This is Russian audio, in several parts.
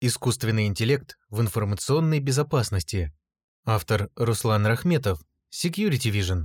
Искусственный интеллект в информационной безопасности. Автор Руслан Рахметов. Security Vision.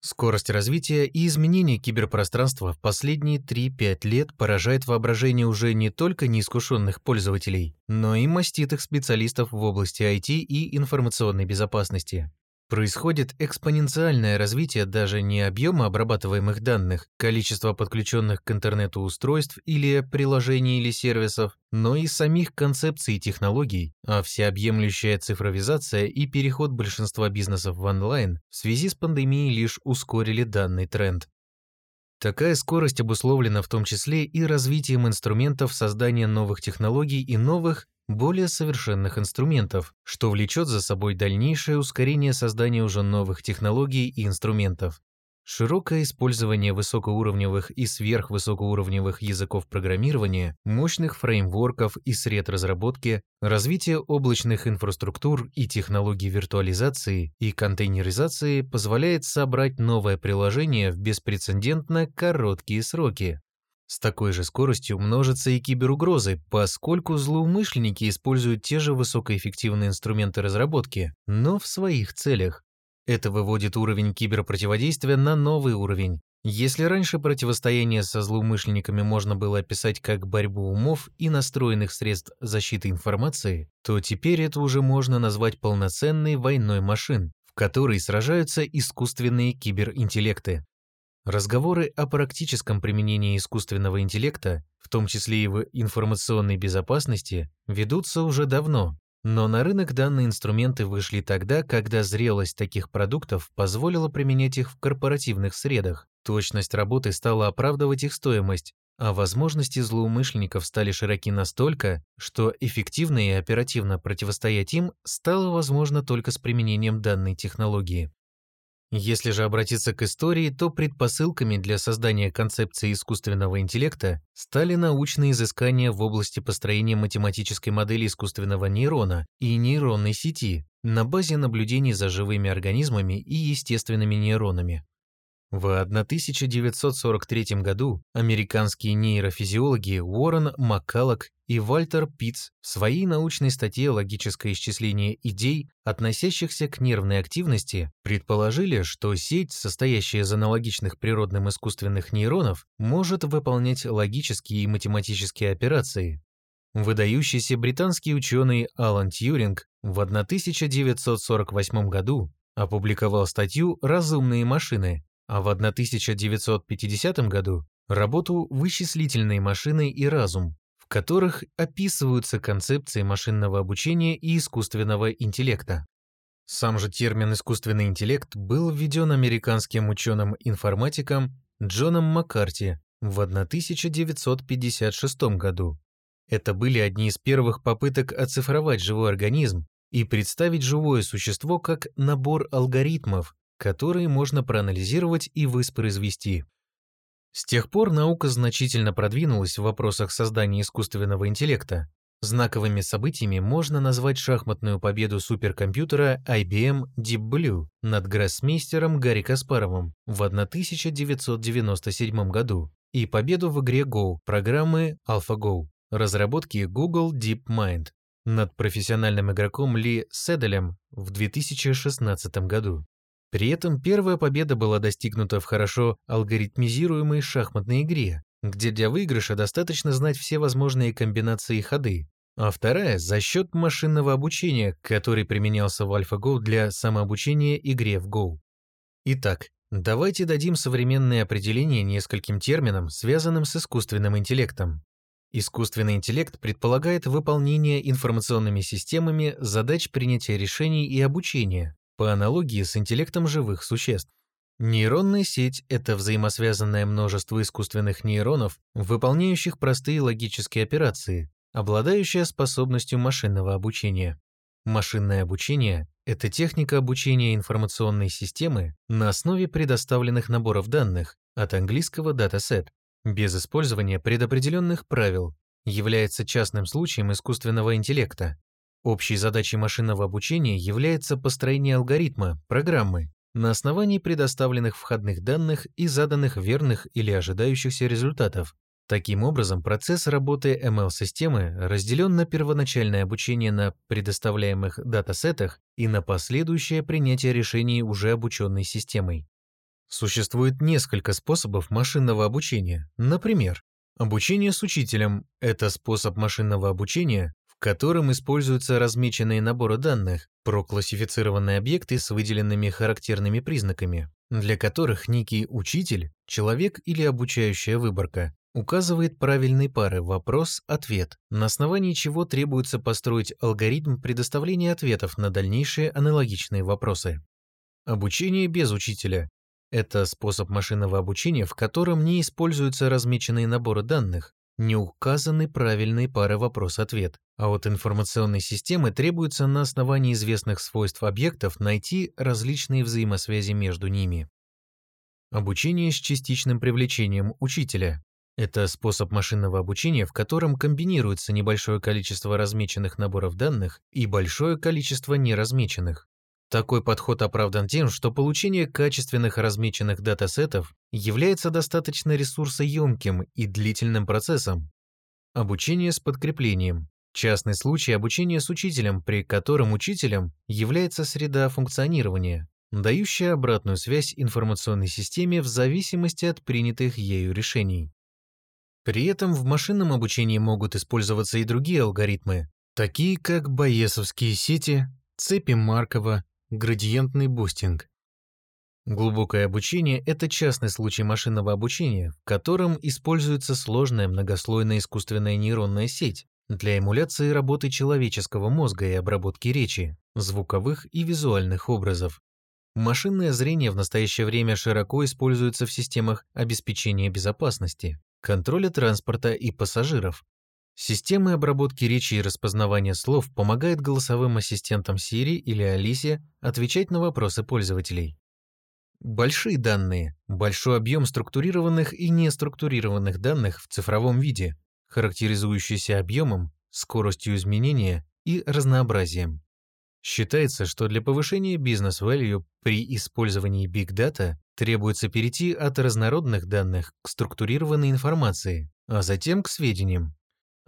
Скорость развития и изменения киберпространства в последние 3-5 лет поражает воображение уже не только неискушенных пользователей, но и маститых специалистов в области IT и информационной безопасности. Происходит экспоненциальное развитие даже не объема обрабатываемых данных, количества подключенных к интернету устройств или приложений или сервисов, но и самих концепций и технологий, а всеобъемлющая цифровизация и переход большинства бизнесов в онлайн в связи с пандемией лишь ускорили данный тренд. Такая скорость обусловлена в том числе и развитием инструментов создания новых технологий и новых, более совершенных инструментов, что влечет за собой дальнейшее ускорение создания уже новых технологий и инструментов. Широкое использование высокоуровневых и сверхвысокоуровневых языков программирования, мощных фреймворков и сред разработки, развитие облачных инфраструктур и технологий виртуализации и контейнеризации позволяет собрать новое приложение в беспрецедентно короткие сроки. С такой же скоростью множатся и киберугрозы, поскольку злоумышленники используют те же высокоэффективные инструменты разработки, но в своих целях. Это выводит уровень киберпротиводействия на новый уровень. Если раньше противостояние со злоумышленниками можно было описать как борьбу умов и настроенных средств защиты информации, то теперь это уже можно назвать полноценной войной машин, в которой сражаются искусственные киберинтеллекты. Разговоры о практическом применении искусственного интеллекта, в том числе и в информационной безопасности, ведутся уже давно, но на рынок данные инструменты вышли тогда, когда зрелость таких продуктов позволила применять их в корпоративных средах, точность работы стала оправдывать их стоимость, а возможности злоумышленников стали широки настолько, что эффективно и оперативно противостоять им стало возможно только с применением данной технологии. Если же обратиться к истории, то предпосылками для создания концепции искусственного интеллекта стали научные изыскания в области построения математической модели искусственного нейрона и нейронной сети на базе наблюдений за живыми организмами и естественными нейронами. В 1943 году американские нейрофизиологи Уоррен Маккаллок и Вальтер Питц в своей научной статье «Логическое исчисление идей, относящихся к нервной активности» предположили, что сеть, состоящая из аналогичных природным искусственных нейронов, может выполнять логические и математические операции. Выдающийся британский ученый Алан Тьюринг в 1948 году опубликовал статью «Разумные машины», а в 1950 году работу «Вычислительные машины и разум», в которых описываются концепции машинного обучения и искусственного интеллекта. Сам же термин «искусственный интеллект» был введен американским ученым-информатиком Джоном Маккарти в 1956 году. Это были одни из первых попыток оцифровать живой организм и представить живое существо как набор алгоритмов, которые можно проанализировать и воспроизвести. С тех пор наука значительно продвинулась в вопросах создания искусственного интеллекта. Знаковыми событиями можно назвать шахматную победу суперкомпьютера IBM Deep Blue над гроссмейстером Гарри Каспаровым в 1997 году и победу в игре Go программы AlphaGo разработки Google DeepMind над профессиональным игроком Ли Седелем в 2016 году. При этом первая победа была достигнута в хорошо алгоритмизируемой шахматной игре, где для выигрыша достаточно знать все возможные комбинации ходы, а вторая – за счет машинного обучения, который применялся в AlphaGo для самообучения игре в Go. Итак, давайте дадим современные определения нескольким терминам, связанным с искусственным интеллектом. Искусственный интеллект предполагает выполнение информационными системами задач принятия решений и обучения, по аналогии с интеллектом живых существ. Нейронная сеть – это взаимосвязанное множество искусственных нейронов, выполняющих простые логические операции, обладающая способностью машинного обучения. Машинное обучение – это техника обучения информационной системы на основе предоставленных наборов данных, от английского dataset, без использования предопределенных правил, является частным случаем искусственного интеллекта, Общей задачей машинного обучения является построение алгоритма, программы, на основании предоставленных входных данных и заданных верных или ожидающихся результатов. Таким образом, процесс работы ML-системы разделен на первоначальное обучение на предоставляемых датасетах и на последующее принятие решений уже обученной системой. Существует несколько способов машинного обучения. Например, обучение с учителем – это способ машинного обучения, котором используются размеченные наборы данных, проклассифицированные объекты с выделенными характерными признаками, для которых некий учитель, человек или обучающая выборка указывает правильные пары вопрос-ответ, на основании чего требуется построить алгоритм предоставления ответов на дальнейшие аналогичные вопросы. Обучение без учителя – это способ машинного обучения, в котором не используются размеченные наборы данных, не указаны правильные пары вопрос-ответ, а от информационной системы требуется на основании известных свойств объектов найти различные взаимосвязи между ними. Обучение с частичным привлечением учителя это способ машинного обучения, в котором комбинируется небольшое количество размеченных наборов данных и большое количество неразмеченных. Такой подход оправдан тем, что получение качественных размеченных датасетов является достаточно ресурсоемким и длительным процессом. Обучение с подкреплением. Частный случай обучения с учителем, при котором учителем является среда функционирования, дающая обратную связь информационной системе в зависимости от принятых ею решений. При этом в машинном обучении могут использоваться и другие алгоритмы, такие как байесовские сети, цепи Маркова, градиентный бустинг. Глубокое обучение – это частный случай машинного обучения, в котором используется сложная многослойная искусственная нейронная сеть для эмуляции работы человеческого мозга и обработки речи, звуковых и визуальных образов. Машинное зрение в настоящее время широко используется в системах обеспечения безопасности, контроля транспорта и пассажиров. Системы обработки речи и распознавания слов помогают голосовым ассистентам Siri или Алисе отвечать на вопросы пользователей. Большие данные – большой объем структурированных и неструктурированных данных в цифровом виде, характеризующийся объемом, скоростью изменения и разнообразием. Считается, что для повышения бизнес-value при использовании Big Data требуется перейти от разнородных данных к структурированной информации, а затем к сведениям.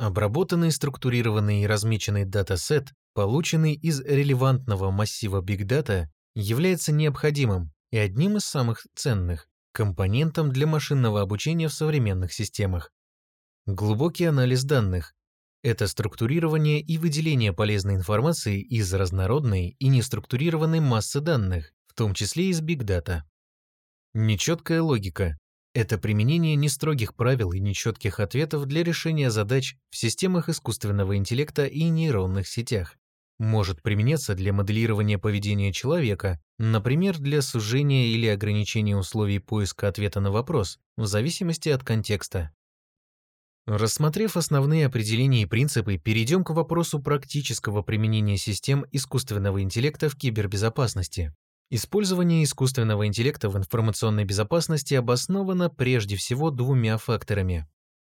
Обработанный, структурированный и размеченный датасет, полученный из релевантного массива Big Data, является необходимым и одним из самых ценных компонентом для машинного обучения в современных системах. Глубокий анализ данных, это структурирование и выделение полезной информации из разнородной и неструктурированной массы данных, в том числе из Big Data. Нечеткая логика – это применение нестрогих правил и нечетких ответов для решения задач в системах искусственного интеллекта и нейронных сетях. Может применяться для моделирования поведения человека, например, для сужения или ограничения условий поиска ответа на вопрос, в зависимости от контекста. Рассмотрев основные определения и принципы, перейдем к вопросу практического применения систем искусственного интеллекта в кибербезопасности. Использование искусственного интеллекта в информационной безопасности обосновано прежде всего двумя факторами.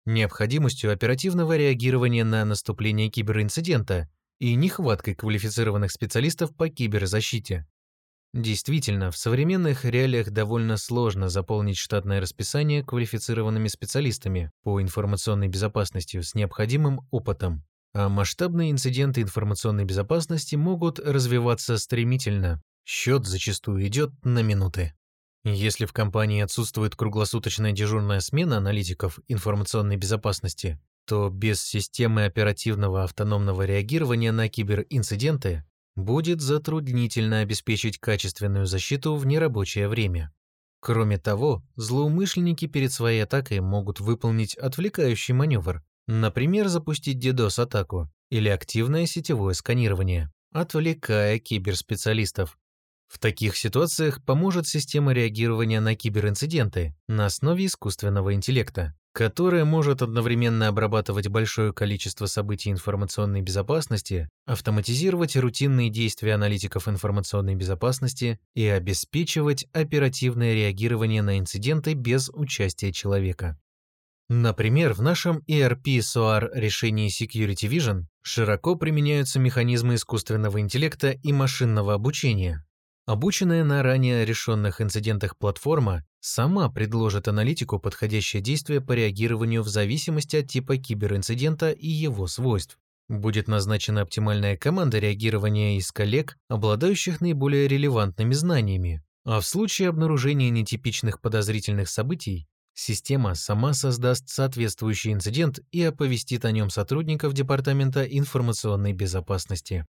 Необходимостью оперативного реагирования на наступление киберинцидента и нехваткой квалифицированных специалистов по киберзащите. Действительно, в современных реалиях довольно сложно заполнить штатное расписание квалифицированными специалистами по информационной безопасности с необходимым опытом, а масштабные инциденты информационной безопасности могут развиваться стремительно. Счет зачастую идет на минуты. Если в компании отсутствует круглосуточная дежурная смена аналитиков информационной безопасности, то без системы оперативного автономного реагирования на киберинциденты будет затруднительно обеспечить качественную защиту в нерабочее время. Кроме того, злоумышленники перед своей атакой могут выполнить отвлекающий маневр, например, запустить DDoS-атаку или активное сетевое сканирование, отвлекая киберспециалистов. В таких ситуациях поможет система реагирования на киберинциденты на основе искусственного интеллекта которая может одновременно обрабатывать большое количество событий информационной безопасности, автоматизировать рутинные действия аналитиков информационной безопасности и обеспечивать оперативное реагирование на инциденты без участия человека. Например, в нашем ERP-SOAR решении Security Vision широко применяются механизмы искусственного интеллекта и машинного обучения, Обученная на ранее решенных инцидентах платформа сама предложит аналитику подходящее действие по реагированию в зависимости от типа киберинцидента и его свойств. Будет назначена оптимальная команда реагирования из коллег, обладающих наиболее релевантными знаниями. А в случае обнаружения нетипичных подозрительных событий, система сама создаст соответствующий инцидент и оповестит о нем сотрудников Департамента информационной безопасности.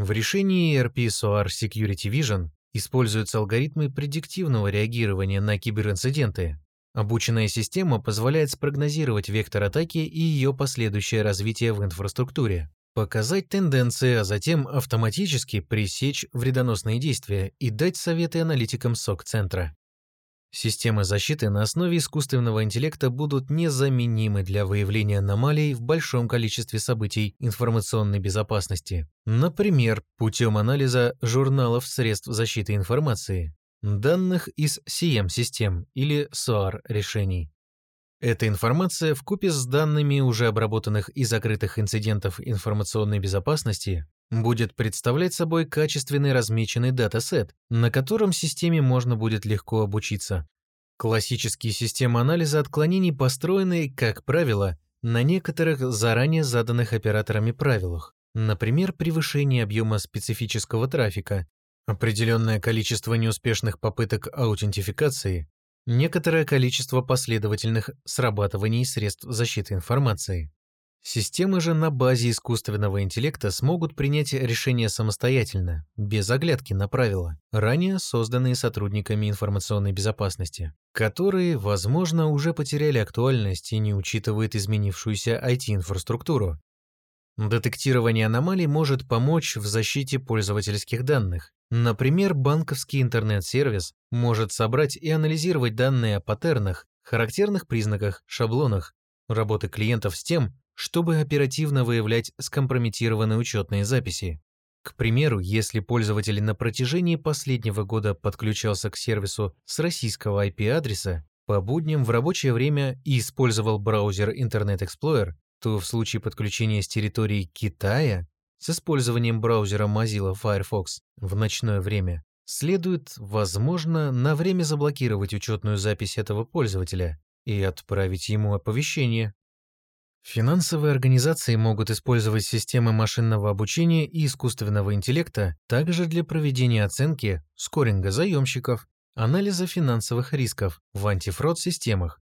В решении ERP Security Vision используются алгоритмы предиктивного реагирования на киберинциденты. Обученная система позволяет спрогнозировать вектор атаки и ее последующее развитие в инфраструктуре, показать тенденции, а затем автоматически пресечь вредоносные действия и дать советы аналитикам СОК-центра. Системы защиты на основе искусственного интеллекта будут незаменимы для выявления аномалий в большом количестве событий информационной безопасности. Например, путем анализа журналов средств защиты информации, данных из CM-систем или SOAR решений. Эта информация вкупе с данными уже обработанных и закрытых инцидентов информационной безопасности будет представлять собой качественный размеченный датасет, на котором системе можно будет легко обучиться. Классические системы анализа отклонений построены, как правило, на некоторых заранее заданных операторами правилах, например, превышение объема специфического трафика, определенное количество неуспешных попыток аутентификации, некоторое количество последовательных срабатываний средств защиты информации. Системы же на базе искусственного интеллекта смогут принять решения самостоятельно, без оглядки на правила, ранее созданные сотрудниками информационной безопасности, которые, возможно, уже потеряли актуальность и не учитывают изменившуюся IT-инфраструктуру. Детектирование аномалий может помочь в защите пользовательских данных. Например, банковский интернет-сервис может собрать и анализировать данные о паттернах, характерных признаках, шаблонах работы клиентов с тем, чтобы оперативно выявлять скомпрометированные учетные записи. К примеру, если пользователь на протяжении последнего года подключался к сервису с российского IP-адреса по будням в рабочее время и использовал браузер Internet Explorer, то в случае подключения с территории Китая с использованием браузера Mozilla Firefox в ночное время следует, возможно, на время заблокировать учетную запись этого пользователя и отправить ему оповещение Финансовые организации могут использовать системы машинного обучения и искусственного интеллекта также для проведения оценки, скоринга заемщиков, анализа финансовых рисков в антифрод-системах.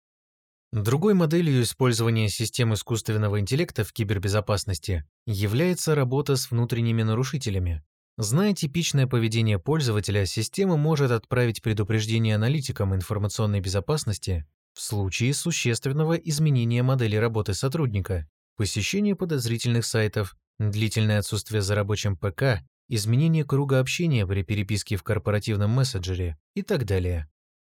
Другой моделью использования систем искусственного интеллекта в кибербезопасности является работа с внутренними нарушителями. Зная типичное поведение пользователя, система может отправить предупреждение аналитикам информационной безопасности в случае существенного изменения модели работы сотрудника, посещение подозрительных сайтов, длительное отсутствие за рабочим ПК, изменение круга общения при переписке в корпоративном мессенджере и так далее.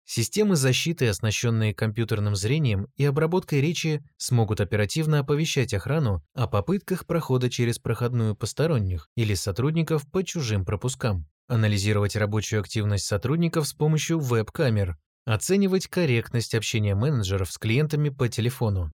Системы защиты, оснащенные компьютерным зрением и обработкой речи, смогут оперативно оповещать охрану о попытках прохода через проходную посторонних или сотрудников по чужим пропускам, анализировать рабочую активность сотрудников с помощью веб-камер, Оценивать корректность общения менеджеров с клиентами по телефону.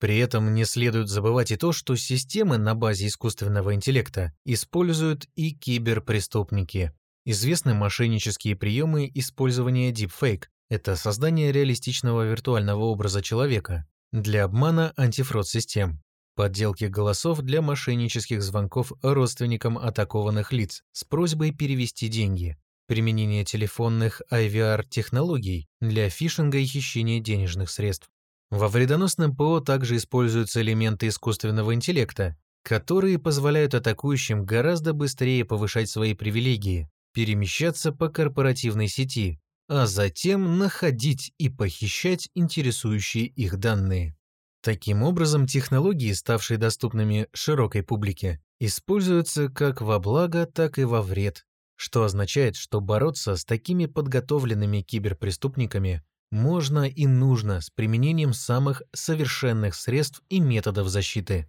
При этом не следует забывать и то, что системы на базе искусственного интеллекта используют и киберпреступники. Известны мошеннические приемы использования deepfake – это создание реалистичного виртуального образа человека для обмана антифрод-систем, подделки голосов для мошеннических звонков родственникам атакованных лиц с просьбой перевести деньги, применение телефонных IVR-технологий для фишинга и хищения денежных средств. Во вредоносном ПО также используются элементы искусственного интеллекта, которые позволяют атакующим гораздо быстрее повышать свои привилегии, перемещаться по корпоративной сети, а затем находить и похищать интересующие их данные. Таким образом, технологии, ставшие доступными широкой публике, используются как во благо, так и во вред что означает, что бороться с такими подготовленными киберпреступниками можно и нужно с применением самых совершенных средств и методов защиты.